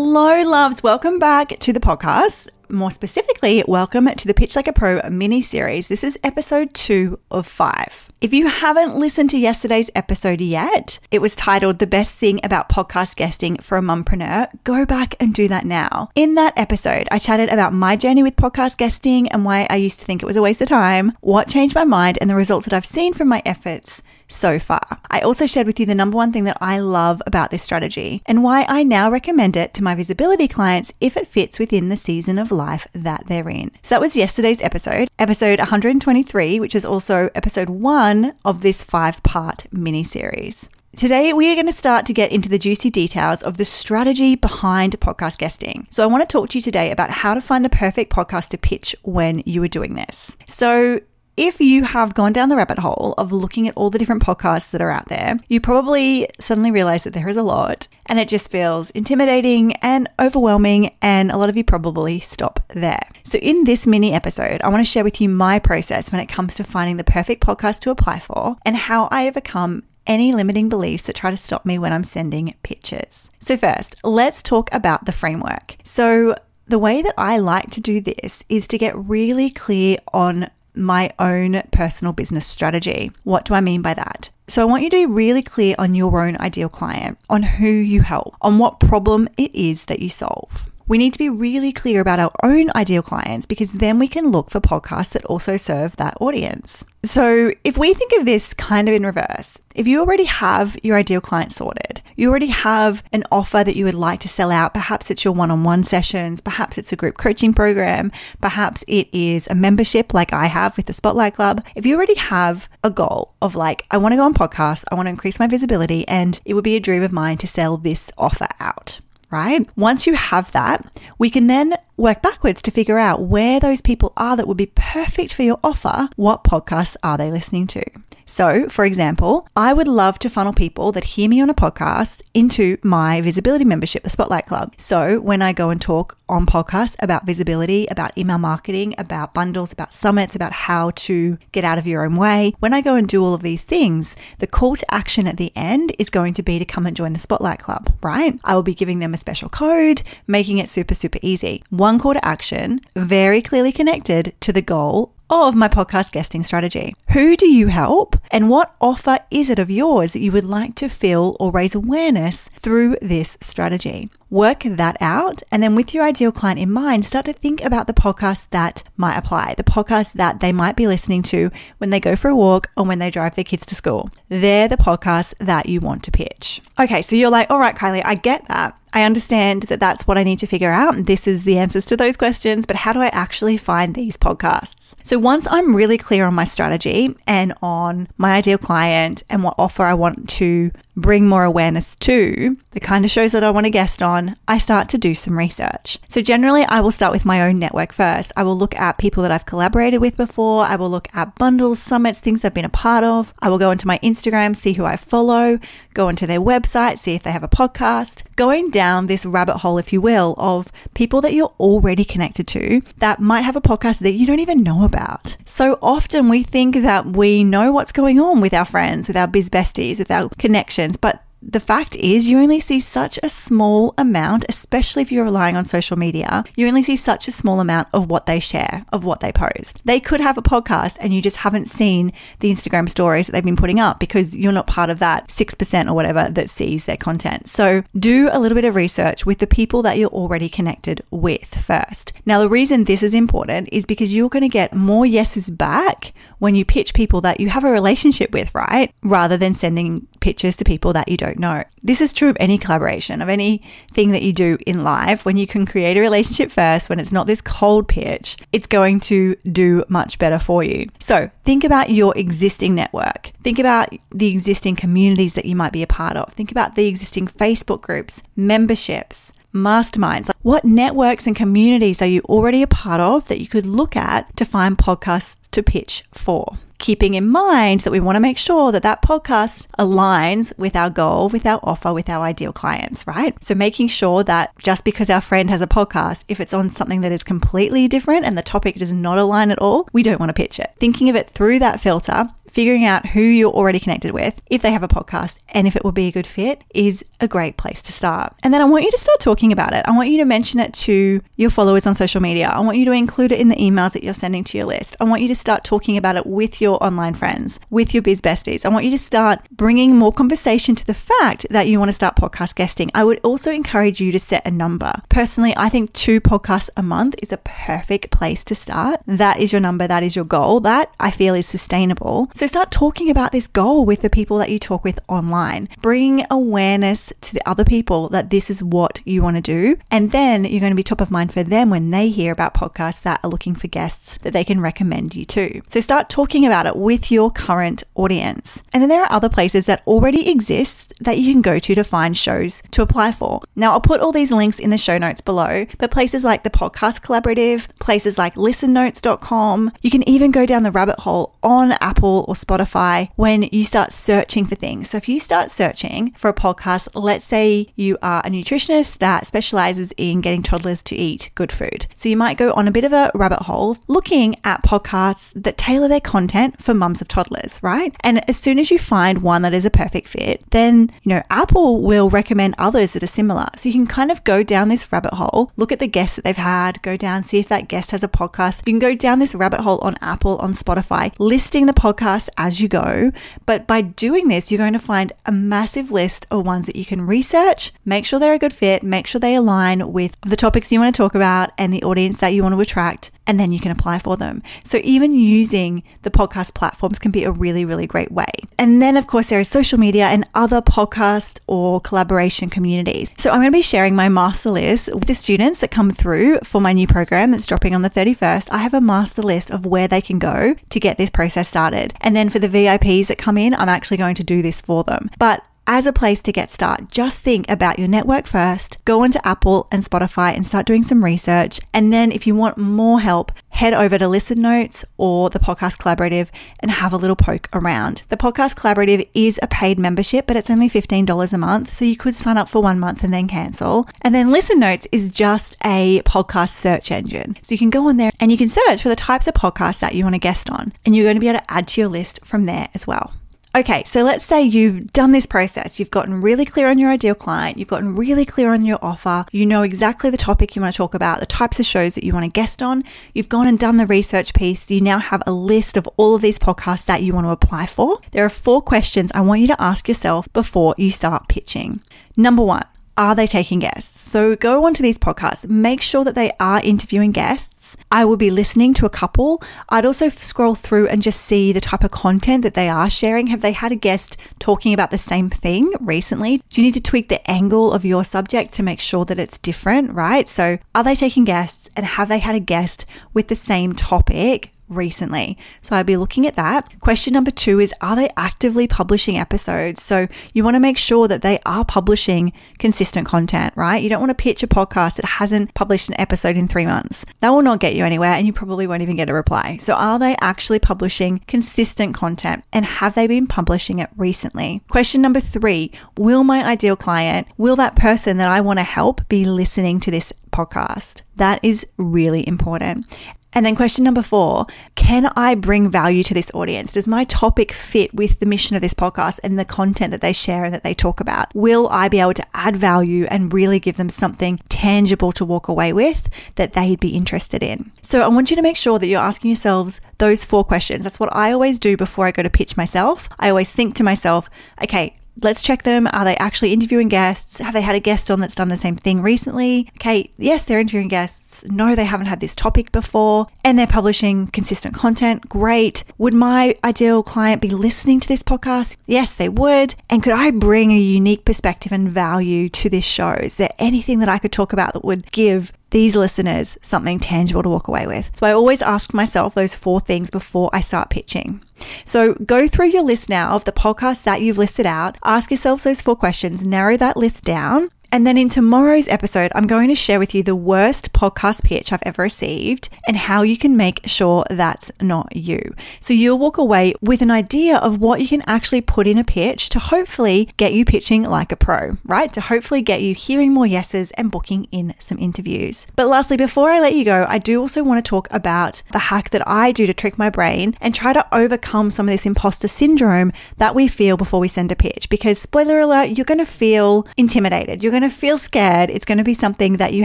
Hello, loves. Welcome back to the podcast. More specifically, welcome to the Pitch Like a Pro mini series. This is episode two of five. If you haven't listened to yesterday's episode yet, it was titled The Best Thing About Podcast Guesting for a Mumpreneur. Go back and do that now. In that episode, I chatted about my journey with podcast guesting and why I used to think it was a waste of time, what changed my mind, and the results that I've seen from my efforts so far. I also shared with you the number one thing that I love about this strategy and why I now recommend it to my visibility clients if it fits within the season of life that they're in. So that was yesterday's episode, episode 123, which is also episode one of this five part mini series. Today, we are going to start to get into the juicy details of the strategy behind podcast guesting. So, I want to talk to you today about how to find the perfect podcast to pitch when you are doing this. So, if you have gone down the rabbit hole of looking at all the different podcasts that are out there, you probably suddenly realize that there is a lot and it just feels intimidating and overwhelming. And a lot of you probably stop there. So, in this mini episode, I want to share with you my process when it comes to finding the perfect podcast to apply for and how I overcome any limiting beliefs that try to stop me when I'm sending pitches. So, first, let's talk about the framework. So, the way that I like to do this is to get really clear on my own personal business strategy. What do I mean by that? So, I want you to be really clear on your own ideal client, on who you help, on what problem it is that you solve. We need to be really clear about our own ideal clients because then we can look for podcasts that also serve that audience. So, if we think of this kind of in reverse, if you already have your ideal client sorted, you already have an offer that you would like to sell out, perhaps it's your one on one sessions, perhaps it's a group coaching program, perhaps it is a membership like I have with the Spotlight Club. If you already have a goal of like, I want to go on podcasts, I want to increase my visibility, and it would be a dream of mine to sell this offer out right? Once you have that, we can then work backwards to figure out where those people are that would be perfect for your offer. What podcasts are they listening to? So, for example, I would love to funnel people that hear me on a podcast into my visibility membership, the Spotlight Club. So, when I go and talk on podcasts about visibility, about email marketing, about bundles, about summits, about how to get out of your own way, when I go and do all of these things, the call to action at the end is going to be to come and join the Spotlight Club, right? I will be giving them a special code, making it super, super easy. One call to action, very clearly connected to the goal of my podcast guesting strategy. Who do you help and what offer is it of yours that you would like to fill or raise awareness through this strategy? Work that out and then with your ideal client in mind, start to think about the podcast that might apply, the podcast that they might be listening to when they go for a walk or when they drive their kids to school. They're the podcasts that you want to pitch. Okay, so you're like, all right, Kylie, I get that. I understand that that's what I need to figure out. This is the answers to those questions. But how do I actually find these podcasts? So once I'm really clear on my strategy and on my ideal client and what offer I want to bring more awareness to, the kind of shows that I want to guest on, I start to do some research. So generally, I will start with my own network first. I will look at people that I've collaborated with before. I will look at bundles, summits, things I've been a part of. I will go into my Instagram, see who I follow, go onto their website, see if they have a podcast. Going down this rabbit hole, if you will, of people that you're already connected to that might have a podcast that you don't even know about. So often we think that we know what's going on with our friends, with our biz besties, with our connections, but the fact is, you only see such a small amount, especially if you're relying on social media. You only see such a small amount of what they share, of what they post. They could have a podcast and you just haven't seen the Instagram stories that they've been putting up because you're not part of that 6% or whatever that sees their content. So do a little bit of research with the people that you're already connected with first. Now, the reason this is important is because you're going to get more yeses back when you pitch people that you have a relationship with, right? Rather than sending pitches to people that you don't know. This is true of any collaboration, of anything that you do in life. When you can create a relationship first, when it's not this cold pitch, it's going to do much better for you. So think about your existing network. Think about the existing communities that you might be a part of. Think about the existing Facebook groups, memberships, masterminds. What networks and communities are you already a part of that you could look at to find podcasts to pitch for? Keeping in mind that we want to make sure that that podcast aligns with our goal, with our offer, with our ideal clients, right? So making sure that just because our friend has a podcast, if it's on something that is completely different and the topic does not align at all, we don't want to pitch it. Thinking of it through that filter figuring out who you're already connected with, if they have a podcast, and if it will be a good fit is a great place to start. And then I want you to start talking about it. I want you to mention it to your followers on social media. I want you to include it in the emails that you're sending to your list. I want you to start talking about it with your online friends, with your biz besties. I want you to start bringing more conversation to the fact that you want to start podcast guesting. I would also encourage you to set a number. Personally, I think two podcasts a month is a perfect place to start. That is your number, that is your goal. That I feel is sustainable. So start talking about this goal with the people that you talk with online. Bring awareness to the other people that this is what you want to do. And then you're going to be top of mind for them when they hear about podcasts that are looking for guests that they can recommend you to. So start talking about it with your current audience. And then there are other places that already exist that you can go to to find shows to apply for. Now, I'll put all these links in the show notes below, but places like the Podcast Collaborative, places like listennotes.com, you can even go down the rabbit hole on Apple or Spotify when you start searching for things. So if you start searching for a podcast, let's say you are a nutritionist that specializes in getting toddlers to eat good food. So you might go on a bit of a rabbit hole looking at podcasts that tailor their content for mums of toddlers, right? And as soon as you find one that is a perfect fit, then, you know, Apple will recommend others that are similar. So you can kind of go down this rabbit hole, look at the guests that they've had, go down, see if that guest has a podcast. You can go down this rabbit hole on Apple, on Spotify, listing the podcast as you go. But by doing this, you're going to find a massive list of ones that you can research, make sure they're a good fit, make sure they align with the topics you want to talk about and the audience that you want to attract, and then you can apply for them. So even using the podcast platforms can be a really, really great way. And then, of course, there is social media and other podcast or collaboration communities. So I'm going to be sharing my master list with the students that come through for my new program that's dropping on the 31st. I have a master list of where they can go to get this process started. And then for the VIPs that come in, I'm actually going to do this for them. But as a place to get started, just think about your network first. Go onto Apple and Spotify and start doing some research. And then if you want more help, head over to Listen Notes or the Podcast Collaborative and have a little poke around. The Podcast Collaborative is a paid membership, but it's only $15 a month. So you could sign up for one month and then cancel. And then Listen Notes is just a podcast search engine. So you can go on there and you can search for the types of podcasts that you want to guest on. And you're going to be able to add to your list from there as well. Okay, so let's say you've done this process. You've gotten really clear on your ideal client. You've gotten really clear on your offer. You know exactly the topic you want to talk about, the types of shows that you want to guest on. You've gone and done the research piece. You now have a list of all of these podcasts that you want to apply for. There are four questions I want you to ask yourself before you start pitching. Number one, are they taking guests? So go onto these podcasts, make sure that they are interviewing guests. I will be listening to a couple. I'd also scroll through and just see the type of content that they are sharing. Have they had a guest talking about the same thing recently? Do you need to tweak the angle of your subject to make sure that it's different, right? So are they taking guests and have they had a guest with the same topic recently. So I'd be looking at that. Question number two is Are they actively publishing episodes? So you want to make sure that they are publishing consistent content, right? You don't want to pitch a podcast that hasn't published an episode in three months. That will not get you anywhere and you probably won't even get a reply. So are they actually publishing consistent content and have they been publishing it recently? Question number three Will my ideal client, will that person that I want to help be listening to this podcast? That is really important. And then question number four Can I bring value to this audience? Does my topic fit with the mission of this podcast and the content that they share and that they talk about? Will I be able to add value and really give them something tangible to walk away with that they'd be interested in? So I want you to make sure that you're asking yourselves those four questions. That's what I always do before I go to pitch myself. I always think to myself, okay, let's check them. Are they actually interviewing guests? Have they had a guest on that's done the same thing recently? Okay, yes, they're interviewing guests. No, they haven't had this topic before. And they're publishing consistent content. Great. Would my ideal client be listening to this podcast? Yes, they would. And could I bring a unique perspective and value to this show? Is there anything that I could talk about that would give these listeners something tangible to walk away with. So I always ask myself those four things before I start pitching. So go through your list now of the podcasts that you've listed out, ask yourselves those four questions, narrow that list down, And then in tomorrow's episode, I'm going to share with you the worst podcast pitch I've ever received and how you can make sure that's not you. So you'll walk away with an idea of what you can actually put in a pitch to hopefully get you pitching like a pro, right? To hopefully get you hearing more yeses and booking in some interviews. But lastly, before I let you go, I do also want to talk about the hack that I do to trick my brain and try to overcome some of this imposter syndrome that we feel before we send a pitch. Because, spoiler alert, you're going to feel intimidated. You're going to feel scared. It's going to be something that you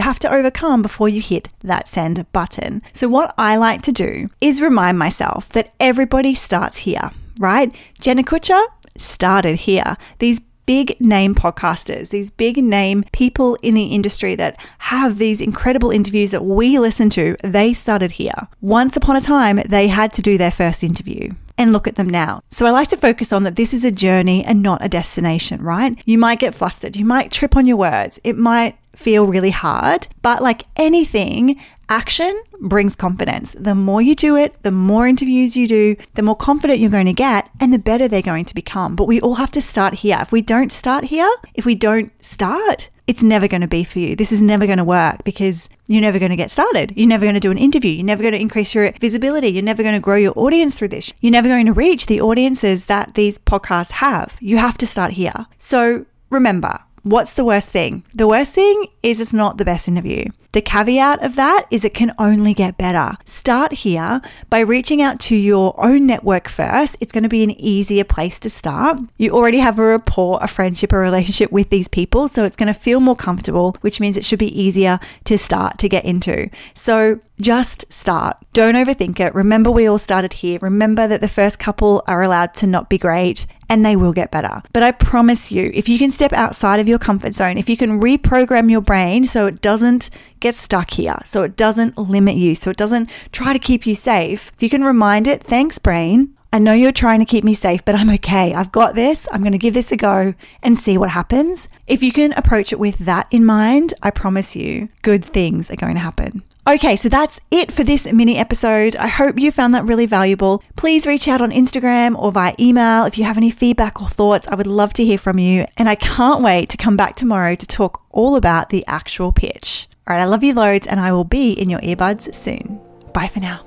have to overcome before you hit that send button. So, what I like to do is remind myself that everybody starts here, right? Jenna Kutcher started here. These big name podcasters, these big name people in the industry that have these incredible interviews that we listen to, they started here. Once upon a time, they had to do their first interview and look at them now. So I like to focus on that this is a journey and not a destination, right? You might get flustered, you might trip on your words, it might feel really hard, but like anything, action brings confidence. The more you do it, the more interviews you do, the more confident you're going to get and the better they're going to become. But we all have to start here. If we don't start here, if we don't start, it's never going to be for you. This is never going to work because you're never going to get started. You're never going to do an interview. You're never going to increase your visibility. You're never going to grow your audience through this. You're never going to reach the audiences that these podcasts have. You have to start here. So remember, what's the worst thing? The worst thing is it's not the best interview. The caveat of that is it can only get better. Start here by reaching out to your own network first. It's going to be an easier place to start. You already have a rapport, a friendship, a relationship with these people, so it's going to feel more comfortable, which means it should be easier to start to get into. So just start. Don't overthink it. Remember, we all started here. Remember that the first couple are allowed to not be great and they will get better. But I promise you, if you can step outside of your comfort zone, if you can reprogram your brain so it doesn't get stuck here, so it doesn't limit you, so it doesn't try to keep you safe, if you can remind it, thanks, brain. I know you're trying to keep me safe, but I'm okay. I've got this. I'm going to give this a go and see what happens. If you can approach it with that in mind, I promise you, good things are going to happen. Okay, so that's it for this mini episode. I hope you found that really valuable. Please reach out on Instagram or via email if you have any feedback or thoughts. I would love to hear from you. And I can't wait to come back tomorrow to talk all about the actual pitch. All right, I love you loads, and I will be in your earbuds soon. Bye for now.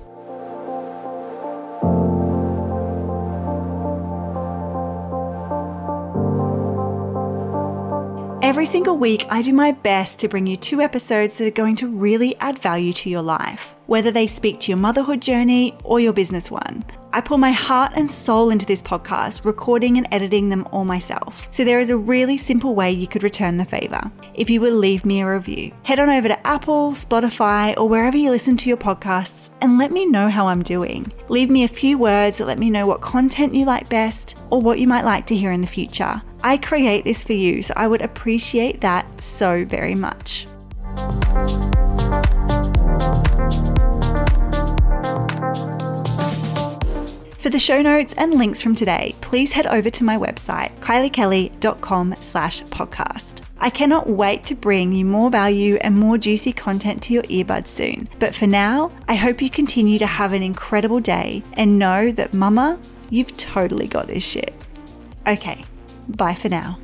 Every single week, I do my best to bring you two episodes that are going to really add value to your life, whether they speak to your motherhood journey or your business one. I pour my heart and soul into this podcast, recording and editing them all myself. So there is a really simple way you could return the favor. If you would leave me a review, head on over to Apple, Spotify, or wherever you listen to your podcasts and let me know how I'm doing. Leave me a few words that let me know what content you like best or what you might like to hear in the future. I create this for you, so I would appreciate that so very much. For the show notes and links from today, please head over to my website, kyliekelly.com slash podcast. I cannot wait to bring you more value and more juicy content to your earbuds soon. But for now, I hope you continue to have an incredible day and know that mama, you've totally got this shit. Okay, bye for now.